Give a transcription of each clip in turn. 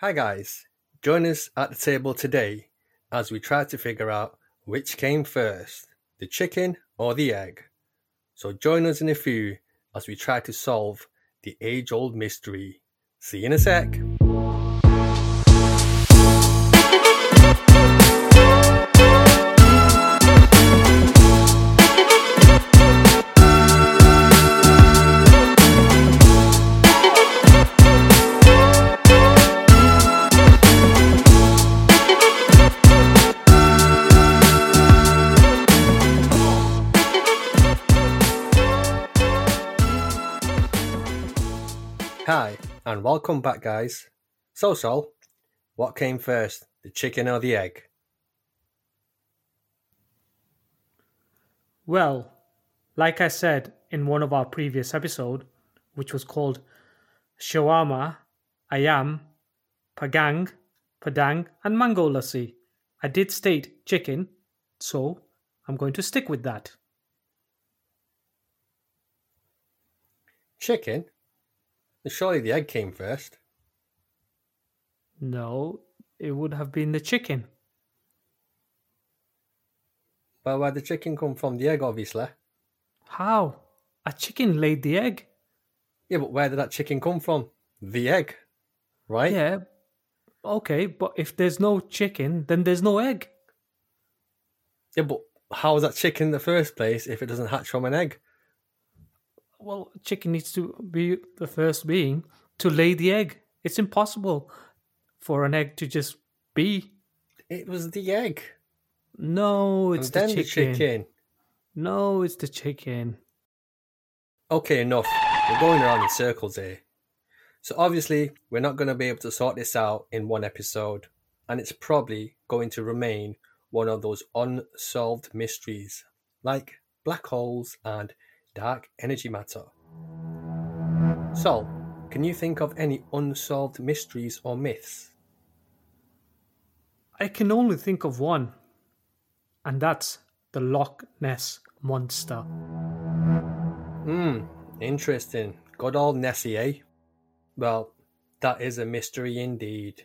Hi, guys. Join us at the table today as we try to figure out which came first the chicken or the egg. So join us in a few as we try to solve the age old mystery. See you in a sec. Welcome back, guys. So, Sol, what came first, the chicken or the egg? Well, like I said in one of our previous episode, which was called shawarma, ayam, pagang, padang, and mango lassi, I did state chicken, so I'm going to stick with that. Chicken? Surely the egg came first. No, it would have been the chicken. Well, where the chicken come from? The egg, obviously. How? A chicken laid the egg. Yeah, but where did that chicken come from? The egg, right? Yeah. Okay, but if there's no chicken, then there's no egg. Yeah, but how was that chicken in the first place if it doesn't hatch from an egg? Well, chicken needs to be the first being to lay the egg. It's impossible for an egg to just be. It was the egg. No, it's the chicken. the chicken. No, it's the chicken. Okay, enough. We're going around in circles here. So obviously, we're not going to be able to sort this out in one episode, and it's probably going to remain one of those unsolved mysteries, like black holes and dark energy matter. So, can you think of any unsolved mysteries or myths? I can only think of one, and that's the Loch Ness Monster. Hmm, interesting. Good old Nessie, eh? Well, that is a mystery indeed.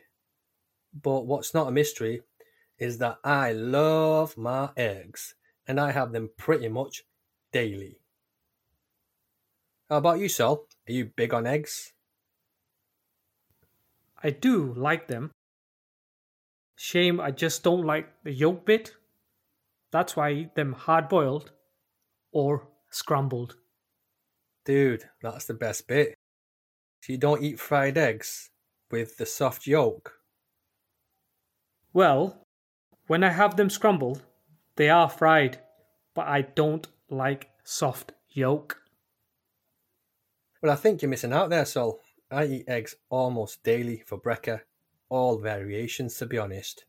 But what's not a mystery is that I love my eggs, and I have them pretty much daily. How about you, Sol? Are you big on eggs? I do like them. Shame I just don't like the yolk bit. That's why I eat them hard boiled or scrambled. Dude, that's the best bit. So you don't eat fried eggs with the soft yolk? Well, when I have them scrambled, they are fried, but I don't like soft yolk. Well, I think you're missing out there, Sol. I eat eggs almost daily for brekka, all variations to be honest.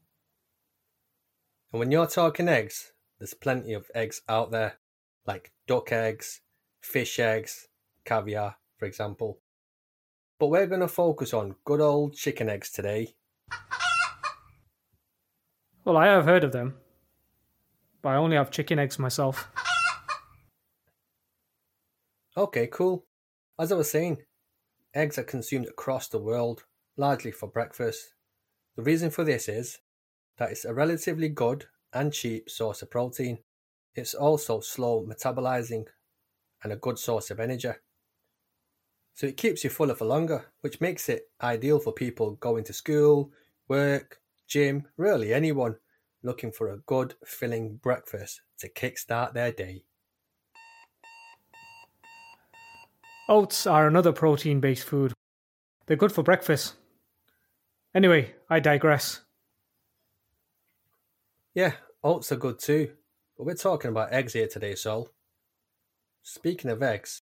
And when you're talking eggs, there's plenty of eggs out there, like duck eggs, fish eggs, caviar, for example. But we're going to focus on good old chicken eggs today. Well, I have heard of them, but I only have chicken eggs myself. Okay, cool. As I was saying, eggs are consumed across the world, largely for breakfast. The reason for this is that it's a relatively good and cheap source of protein. It's also slow metabolizing and a good source of energy. So it keeps you fuller for longer, which makes it ideal for people going to school, work, gym, really anyone looking for a good, filling breakfast to kickstart their day. Oats are another protein based food. They're good for breakfast. Anyway, I digress. Yeah, oats are good too, but we're talking about eggs here today, Sol. Speaking of eggs,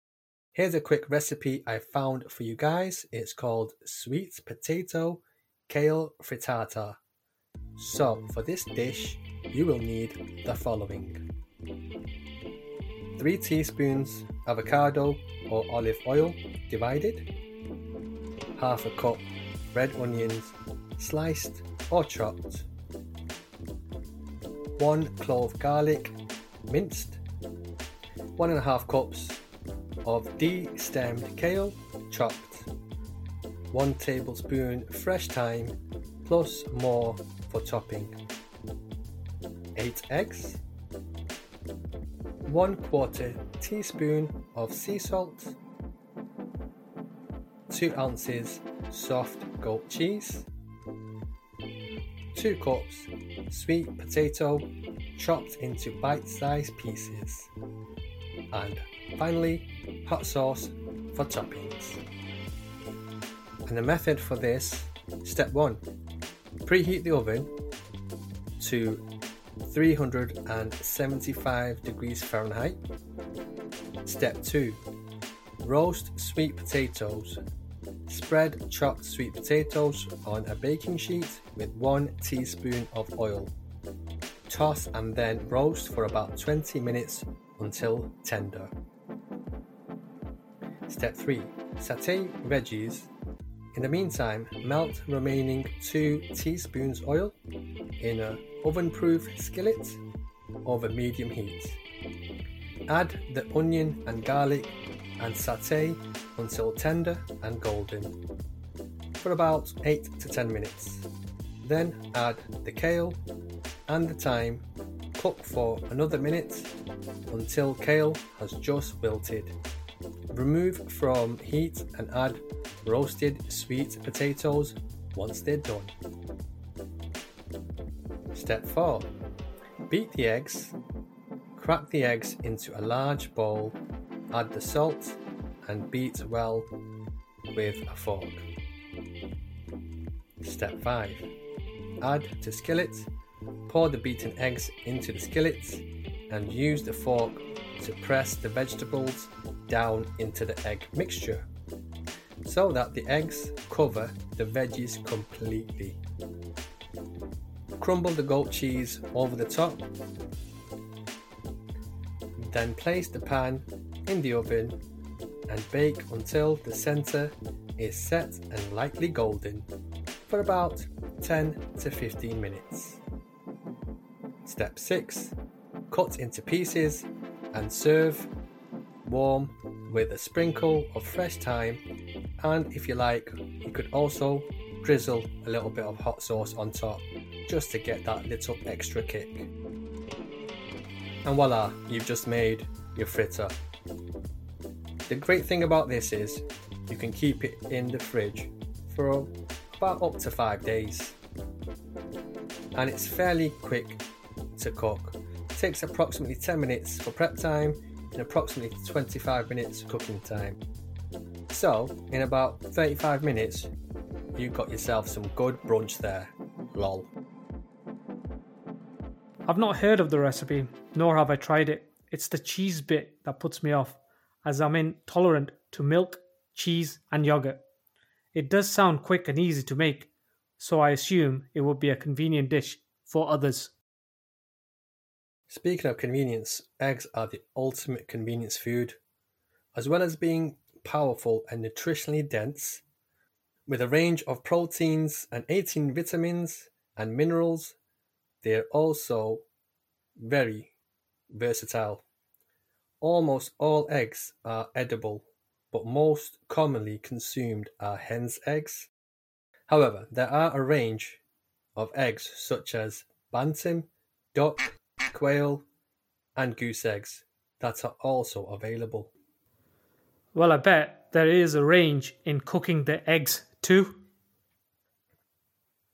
Here's a quick recipe I found for you guys. It's called sweet potato kale frittata. So, for this dish, you will need the following 3 teaspoons avocado or olive oil divided, half a cup red onions sliced or chopped, 1 clove garlic minced, 1.5 cups of de-stemmed kale chopped, 1 tablespoon fresh thyme plus more for topping, 8 eggs, 1 quarter teaspoon of sea salt, 2 ounces soft goat cheese, 2 cups sweet potato chopped into bite sized pieces, and finally hot sauce for toppings. And the method for this step 1 preheat the oven to 375 degrees Fahrenheit. Step 2 Roast sweet potatoes. Spread chopped sweet potatoes on a baking sheet with 1 teaspoon of oil. Toss and then roast for about 20 minutes until tender. Step 3 Saute veggies. In the meantime, melt remaining 2 teaspoons oil in a oven-proof skillet over medium heat. Add the onion and garlic and saute until tender and golden for about 8 to 10 minutes. Then add the kale and the thyme. Cook for another minute until kale has just wilted. Remove from heat and add roasted sweet potatoes once they're done. Step 4 Beat the eggs. Crack the eggs into a large bowl, add the salt, and beat well with a fork. Step 5 Add to skillet, pour the beaten eggs into the skillet, and use the fork to press the vegetables down into the egg mixture so that the eggs cover the veggies completely. Crumble the goat cheese over the top. Then place the pan in the oven and bake until the center is set and lightly golden for about 10 to 15 minutes. Step 6 Cut into pieces and serve warm with a sprinkle of fresh thyme and if you like you could also drizzle a little bit of hot sauce on top just to get that little extra kick. And voila, you've just made your fritter. The great thing about this is you can keep it in the fridge for about up to 5 days. And it's fairly quick to cook. It takes approximately 10 minutes for prep time and approximately 25 minutes cooking time. So, in about 35 minutes, you've got yourself some good brunch there. Lol. I've not heard of the recipe, nor have I tried it. It's the cheese bit that puts me off, as I'm intolerant to milk, cheese, and yogurt. It does sound quick and easy to make, so I assume it would be a convenient dish for others. Speaking of convenience, eggs are the ultimate convenience food. As well as being powerful and nutritionally dense, with a range of proteins and 18 vitamins and minerals, they are also very versatile. Almost all eggs are edible, but most commonly consumed are hen's eggs. However, there are a range of eggs such as bantam, duck, quail, and goose eggs that are also available. Well, I bet there is a range in cooking the eggs too.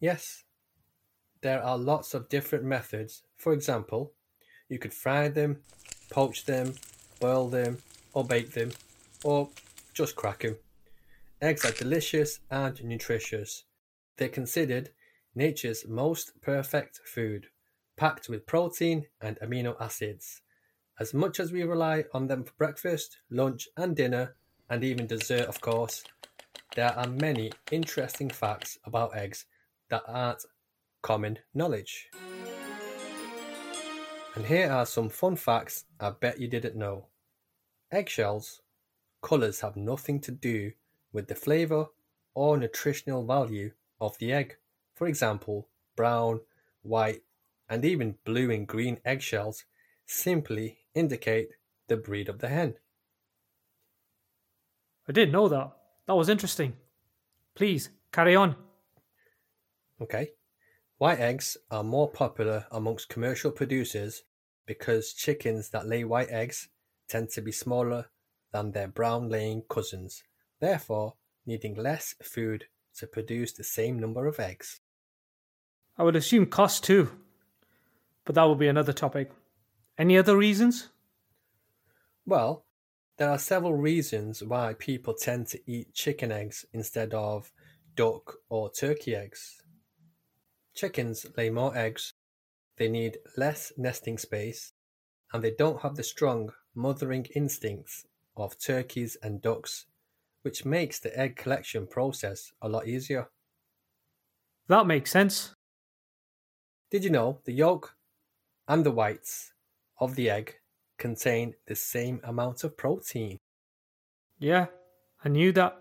Yes, there are lots of different methods. For example, you could fry them, poach them, boil them, or bake them, or just crack them. Eggs are delicious and nutritious. They're considered nature's most perfect food, packed with protein and amino acids. As much as we rely on them for breakfast, lunch, and dinner, and even dessert, of course, there are many interesting facts about eggs that aren't common knowledge. And here are some fun facts I bet you didn't know. Eggshells, colours have nothing to do with the flavour or nutritional value of the egg. For example, brown, white, and even blue and green eggshells simply indicate the breed of the hen. I didn't know that. That was interesting. Please, carry on. Okay. White eggs are more popular amongst commercial producers because chickens that lay white eggs tend to be smaller than their brown laying cousins, therefore needing less food to produce the same number of eggs. I would assume cost too, but that will be another topic. Any other reasons? Well, there are several reasons why people tend to eat chicken eggs instead of duck or turkey eggs. Chickens lay more eggs, they need less nesting space, and they don't have the strong mothering instincts of turkeys and ducks, which makes the egg collection process a lot easier. That makes sense. Did you know the yolk and the whites of the egg contain the same amount of protein? Yeah, I knew that.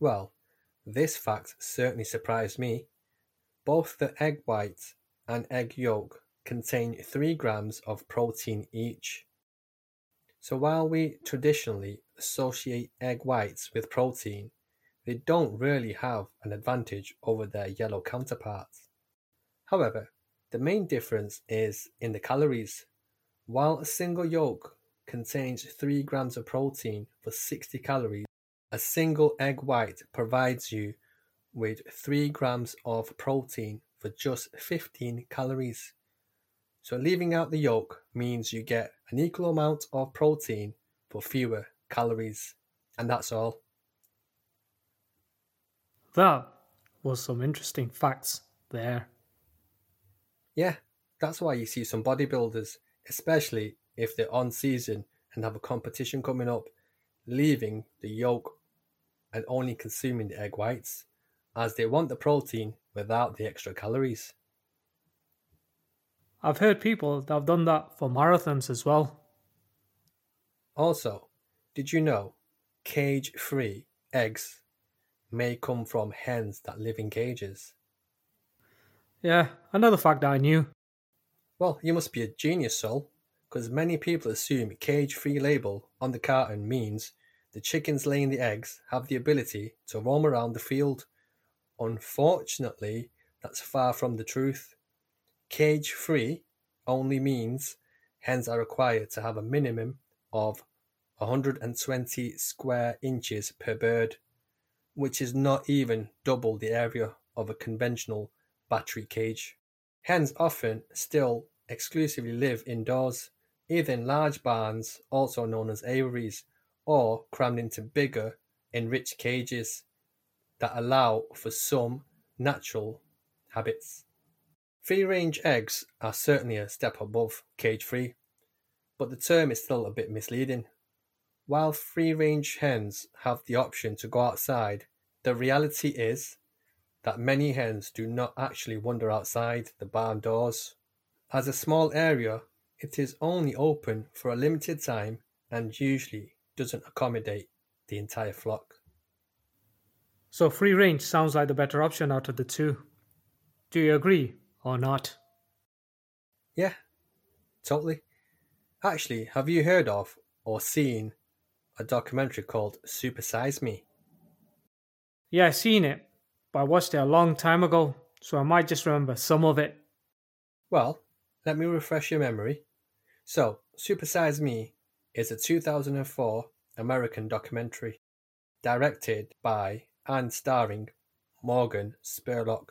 Well, this fact certainly surprised me. Both the egg white and egg yolk contain 3 grams of protein each. So while we traditionally associate egg whites with protein, they don't really have an advantage over their yellow counterparts. However, the main difference is in the calories. While a single yolk contains 3 grams of protein for 60 calories, a single egg white provides you with 3 grams of protein for just 15 calories. So leaving out the yolk means you get an equal amount of protein for fewer calories. And that's all. That was some interesting facts there. Yeah, that's why you see some bodybuilders, especially if they're on season and have a competition coming up, leaving the yolk and only consuming the egg whites, as they want the protein without the extra calories. I've heard people that have done that for marathons as well. Also, did you know cage free eggs may come from hens that live in cages? Yeah, another fact I knew. Well, you must be a genius, Sol, because many people assume cage free label on the carton means the chickens laying the eggs have the ability to roam around the field. Unfortunately, that's far from the truth. Cage free only means hens are required to have a minimum of 120 square inches per bird, which is not even double the area of a conventional battery cage. Hens often still exclusively live indoors, either in large barns, also known as aviaries, or crammed into bigger, enriched cages that allow for some natural habits. Free range eggs are certainly a step above cage free, but the term is still a bit misleading. While free range hens have the option to go outside, the reality is that many hens do not actually wander outside the barn doors. As a small area, it is only open for a limited time and usually doesn't accommodate the entire flock. So free range sounds like the better option out of the two. Do you agree or not? Yeah, totally. Actually, have you heard of or seen a documentary called Supersize Me? Yeah, I've seen it, but I watched it a long time ago, so I might just remember some of it. Well, let me refresh your memory. So, Supersize Me is a 2004 American documentary directed by and starring Morgan Spurlock,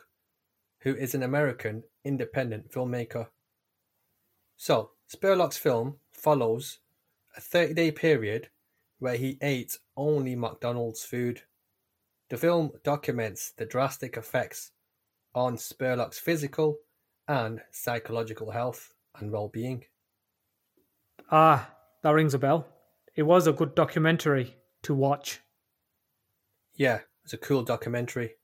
who is an American independent filmmaker. So, Spurlock's film follows a 30 day period where he ate only McDonald's food. The film documents the drastic effects on Spurlock's physical and psychological health and well being. Ah, that rings a bell. It was a good documentary. to watch. Yeah, it's a cool documentary.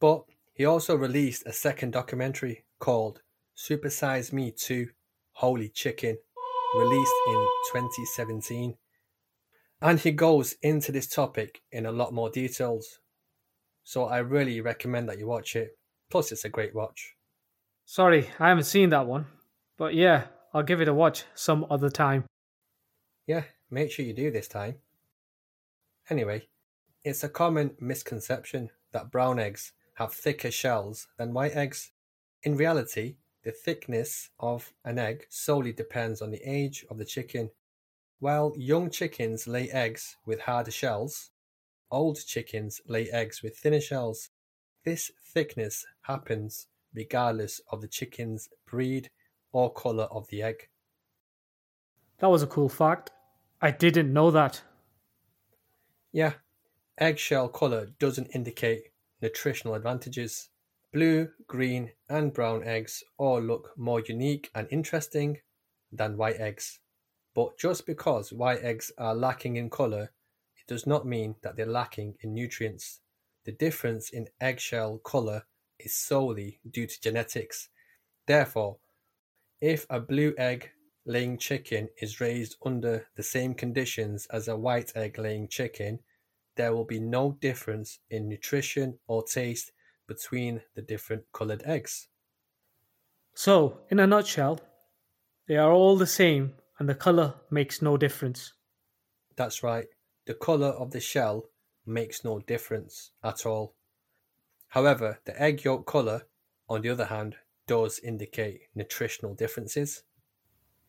But he also released a second documentary called Super Size Me 2 Holy Chicken, released in 2017. And he goes into this topic in a lot more details. So I really recommend that you watch it. Plus, it's a great watch. Sorry, I haven't seen that one. But yeah, I'll give it a watch some other time. Yeah, make sure you do this time. Anyway, it's a common misconception that brown eggs have thicker shells than white eggs. In reality, the thickness of an egg solely depends on the age of the chicken. While young chickens lay eggs with harder shells, old chickens lay eggs with thinner shells. This thickness happens regardless of the chicken's breed or colour of the egg. That was a cool fact. I didn't know that. Yeah, eggshell colour doesn't indicate nutritional advantages. Blue, green, and brown eggs all look more unique and interesting than white eggs. But just because white eggs are lacking in colour, it does not mean that they're lacking in nutrients. The difference in eggshell colour is solely due to genetics. Therefore, if a blue egg laying chicken is raised under the same conditions as a white egg laying chicken, there will be no difference in nutrition or taste between the different coloured eggs. So, in a nutshell, they are all the same and the colour makes no difference. That's right, the colour of the shell makes no difference at all. However, the egg yolk colour, on the other hand, does indicate nutritional differences.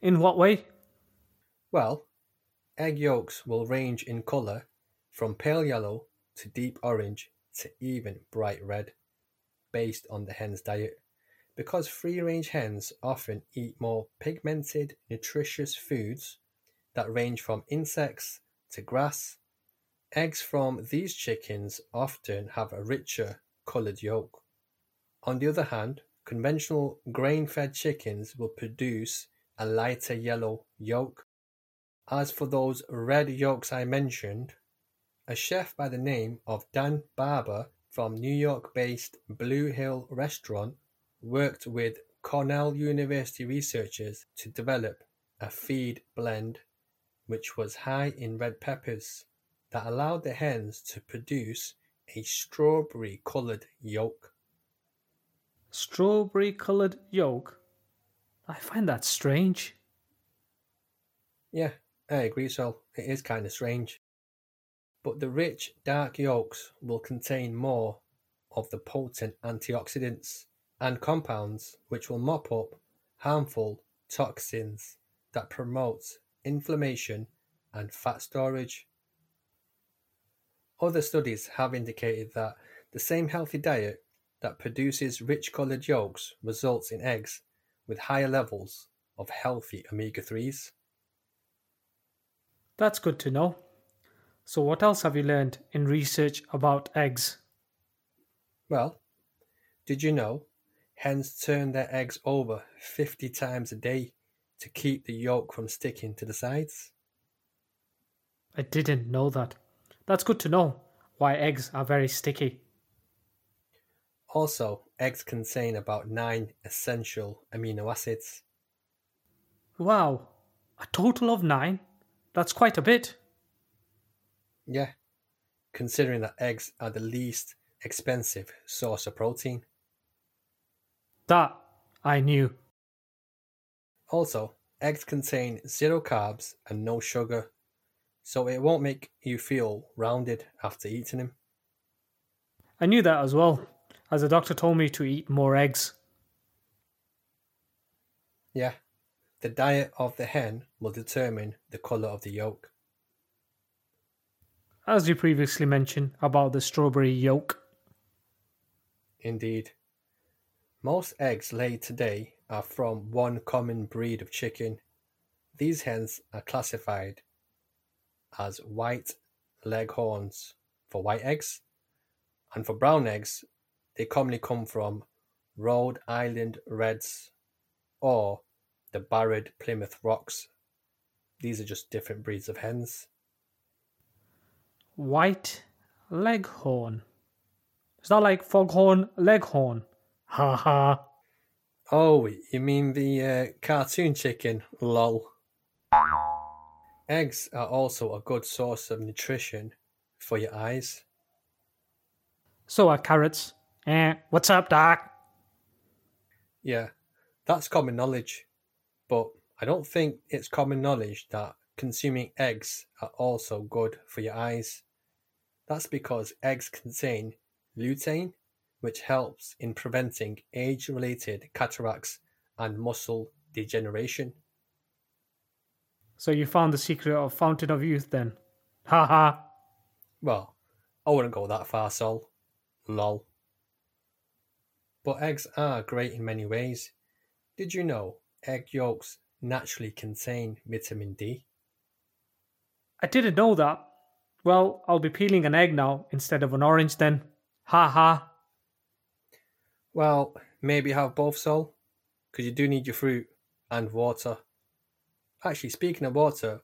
In what way? Well, egg yolks will range in colour from pale yellow to deep orange to even bright red, based on the hen's diet. Because free range hens often eat more pigmented, nutritious foods that range from insects to grass, eggs from these chickens often have a richer coloured yolk. On the other hand, conventional grain fed chickens will produce a lighter yellow yolk. As for those red yolks I mentioned, a chef by the name of Dan Barber from New York-based Blue Hill Restaurant worked with Cornell University researchers to develop a feed blend which was high in red peppers that allowed the hens to produce a strawberry colored yolk. Strawberry coloured yolk? I find that strange. Yeah, I agree, so it is kind of strange. But the rich, dark yolks will contain more of the potent antioxidants and compounds which will mop up harmful toxins that promote inflammation and fat storage. Other studies have indicated that the same healthy diet that produces rich coloured yolks results in eggs with higher levels of healthy omega 3s. That's good to know. So, what else have you learned in research about eggs? Well, did you know hens turn their eggs over 50 times a day to keep the yolk from sticking to the sides? I didn't know that. That's good to know why eggs are very sticky. Also, eggs contain about nine essential amino acids. Wow, a total of nine? That's quite a bit. Yeah, considering that eggs are the least expensive source of protein. That I knew. Also, eggs contain zero carbs and no sugar, so it won't make you feel rounded after eating them. I knew that as well, as the doctor told me to eat more eggs. Yeah, the diet of the hen will determine the colour of the yolk. As you previously mentioned about the strawberry yolk. Indeed. Most eggs laid today are from one common breed of chicken. These hens are classified as white leghorns for white eggs, and for brown eggs, they commonly come from Rhode Island Reds or the Barred Plymouth Rocks. These are just different breeds of hens. White leghorn. It's not like foghorn leghorn? Ha ha. Oh, you mean the uh, cartoon chicken? Lol. Eggs are also a good source of nutrition for your eyes. So are carrots. Eh, what's up, Doc? Yeah, that's common knowledge. But I don't think it's common knowledge that consuming eggs are also good for your eyes. That's because eggs contain lutein, which helps in preventing age related cataracts and muscle degeneration. So you found the secret of Fountain of Youth then? Ha ha. Well, I wouldn't go that far, Sol. Lol. But eggs are great in many ways. Did you know egg yolks naturally contain vitamin D? I didn't know that. Well, I'll be peeling an egg now instead of an orange then. Ha ha. Well, maybe have both, Sol, because you do need your fruit and water. Actually, speaking of water,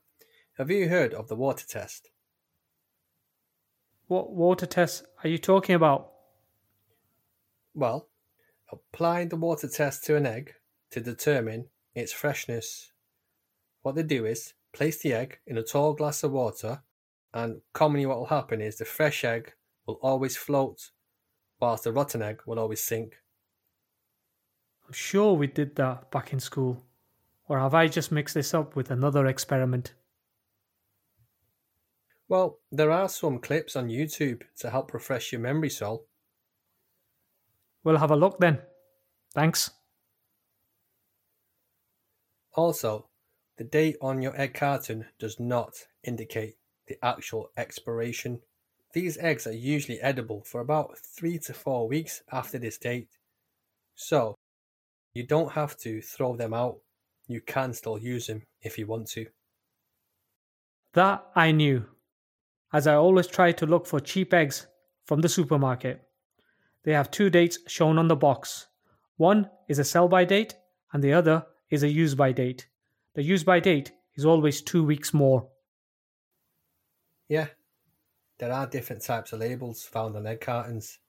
have you heard of the water test? What water test are you talking about? Well, apply the water test to an egg to determine its freshness. What they do is place the egg in a tall glass of water, and commonly what will happen is the fresh egg will always float, whilst the rotten egg will always sink. I'm sure we did that back in school. Or have I just mixed this up with another experiment? Well, there are some clips on YouTube to help refresh your memory, Sol. We'll have a look then. Thanks. Also, the date on your egg carton does not indicate the actual expiration. These eggs are usually edible for about 3 to 4 weeks after this date. So, you don't have to throw them out. You can still use them if you want to. That I knew, as I always try to look for cheap eggs from the supermarket. They have two dates shown on the box. One is a sell by date, and the other is a use by date. The use by date is always two weeks more. Yeah, there are different types of labels found on egg cartons.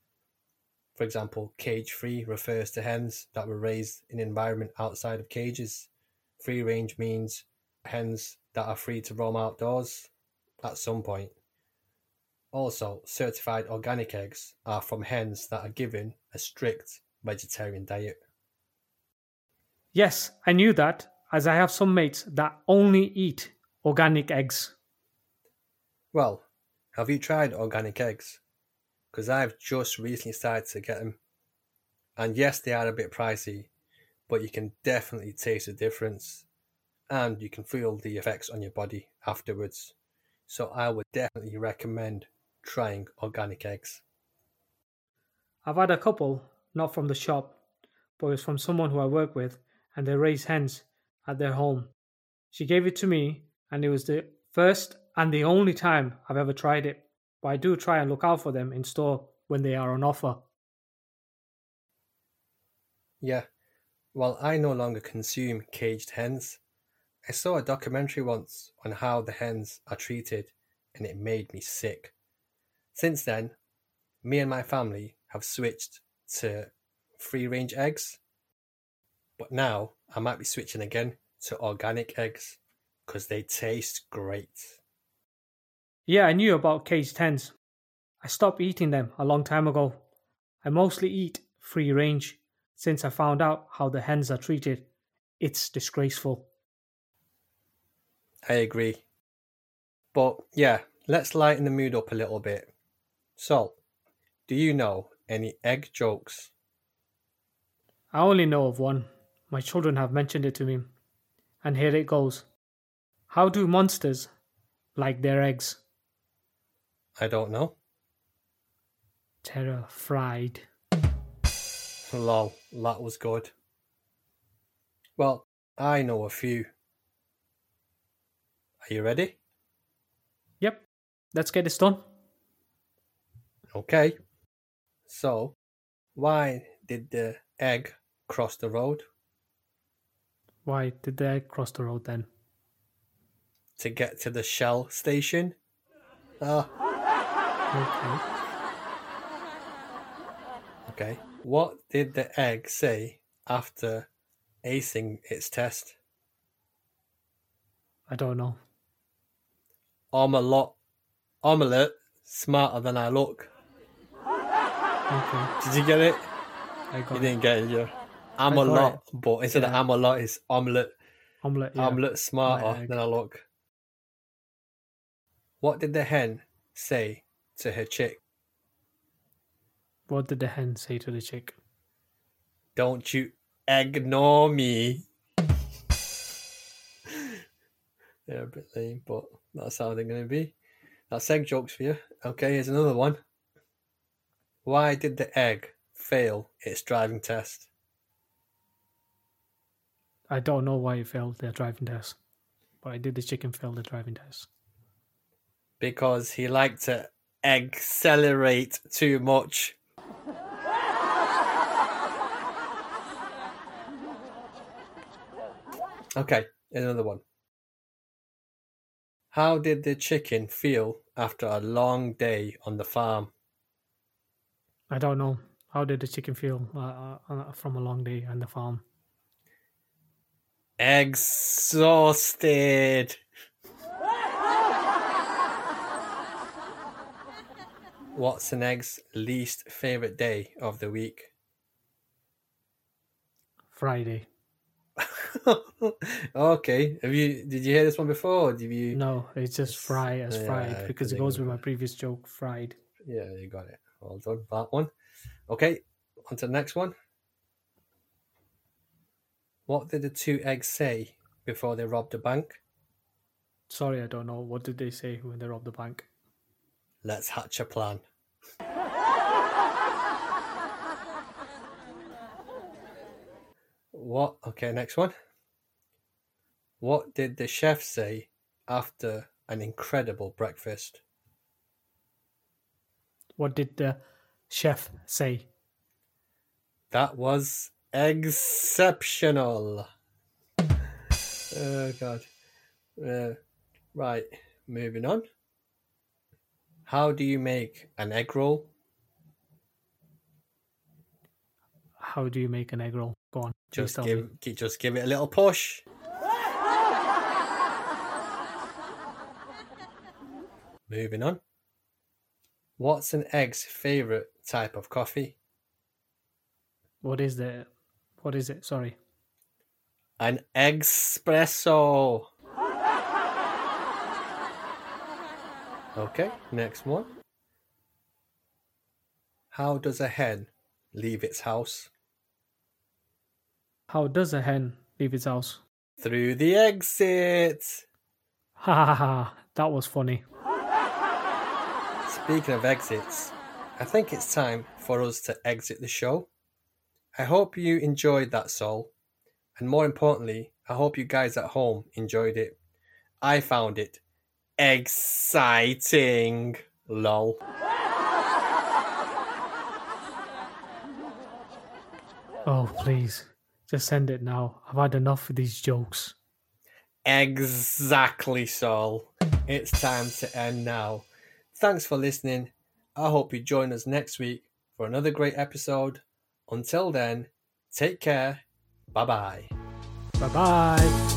For example, cage free refers to hens that were raised in an environment outside of cages. Free range means hens that are free to roam outdoors at some point. Also, certified organic eggs are from hens that are given a strict vegetarian diet. Yes, I knew that, as I have some mates that only eat organic eggs. Well, have you tried organic eggs? Because I've just recently started to get them. And yes, they are a bit pricey, but you can definitely taste the difference. And you can feel the effects on your body afterwards. So I would definitely recommend trying organic eggs. I've had a couple, not from the shop, but it's from someone who I work with, and they raise hens at their home. She gave it to me, and it was the first and the only time I've ever tried it. But I do try and look out for them in store when they are on offer. Yeah, well, I no longer consume caged hens. I saw a documentary once on how the hens are treated, and it made me sick. Since then, me and my family have switched to free range eggs. But now I might be switching again to organic eggs because they taste great. Yeah, I knew about cage hens. I stopped eating them a long time ago. I mostly eat free range since I found out how the hens are treated. It's disgraceful. I agree. But yeah, let's lighten the mood up a little bit. So, do you know any egg jokes? I only know of one. My children have mentioned it to me. And here it goes. How do monsters like their eggs? I don't know. Terror fried. Lol, that was good. Well, I know a few. Are you ready? Yep, let's get this done. Okay. So, why did the egg cross the road? Why did they cross the road then? To get to the Shell station? Ah. Okay. Okay. What did the egg say after acing its test? I don't know. I'm a lot omelette smarter than I look. Okay. Did you get it? I You got it. didn't get it, yeah. I'm I a got lot, it. but instead of Yeah. I'm a lot, it's omelette. Omelette. Yeah. Omelette smarter than I look. What did the hen say to her chick? What did the hen say to the chick? Don't you ignore me. They're a bit lame, but that's how they're going to be. That's egg jokes for you. Okay, here's another one. Why did the egg fail its driving test? I don't know why it failed their driving test, but I did the chicken fail the driving test. Because he liked to accelerate too much. Okay, another one. How did the chicken feel after a long day on the farm? I don't know. How did the chicken feel uh, uh, from a long day on the farm? Exhausted. What's an egg's least favorite day of the week? Friday. okay. Have you did you hear this one before? Did you No, it's just fry as yeah, fried because it goes with my previous joke, fried. Yeah, you got it. Well done. That one. Okay, on to the next one. What did the two eggs say before they robbed a bank? Sorry, I don't know. What did they say when they robbed the bank? Let's hatch a plan. What? Okay, next one. What did the chef say after an incredible breakfast? What did the chef say? That was exceptional. Oh god. Uh, right, moving on. How do you make an egg roll? How do you make an egg roll? Go on. Just give, me. just give it a little push. Moving on. What's an egg's favorite type of coffee? What is the? What is it? Sorry. An espresso. Okay, next one. How does a hen leave its house? How does a hen leave its house? Through the exit. Ha ha ha! ha. That was funny. Speaking of exits, I think it's time for us to exit the show. I hope you enjoyed that, Sol. And more importantly, I hope you guys at home enjoyed it. I found it exciting. Lol. Oh please, just send it now. I've had enough of these jokes. Exactly, Sol. It's time to end now. Thanks for listening. I hope you join us next week for another great episode. Until then, take care. Bye bye. Bye bye.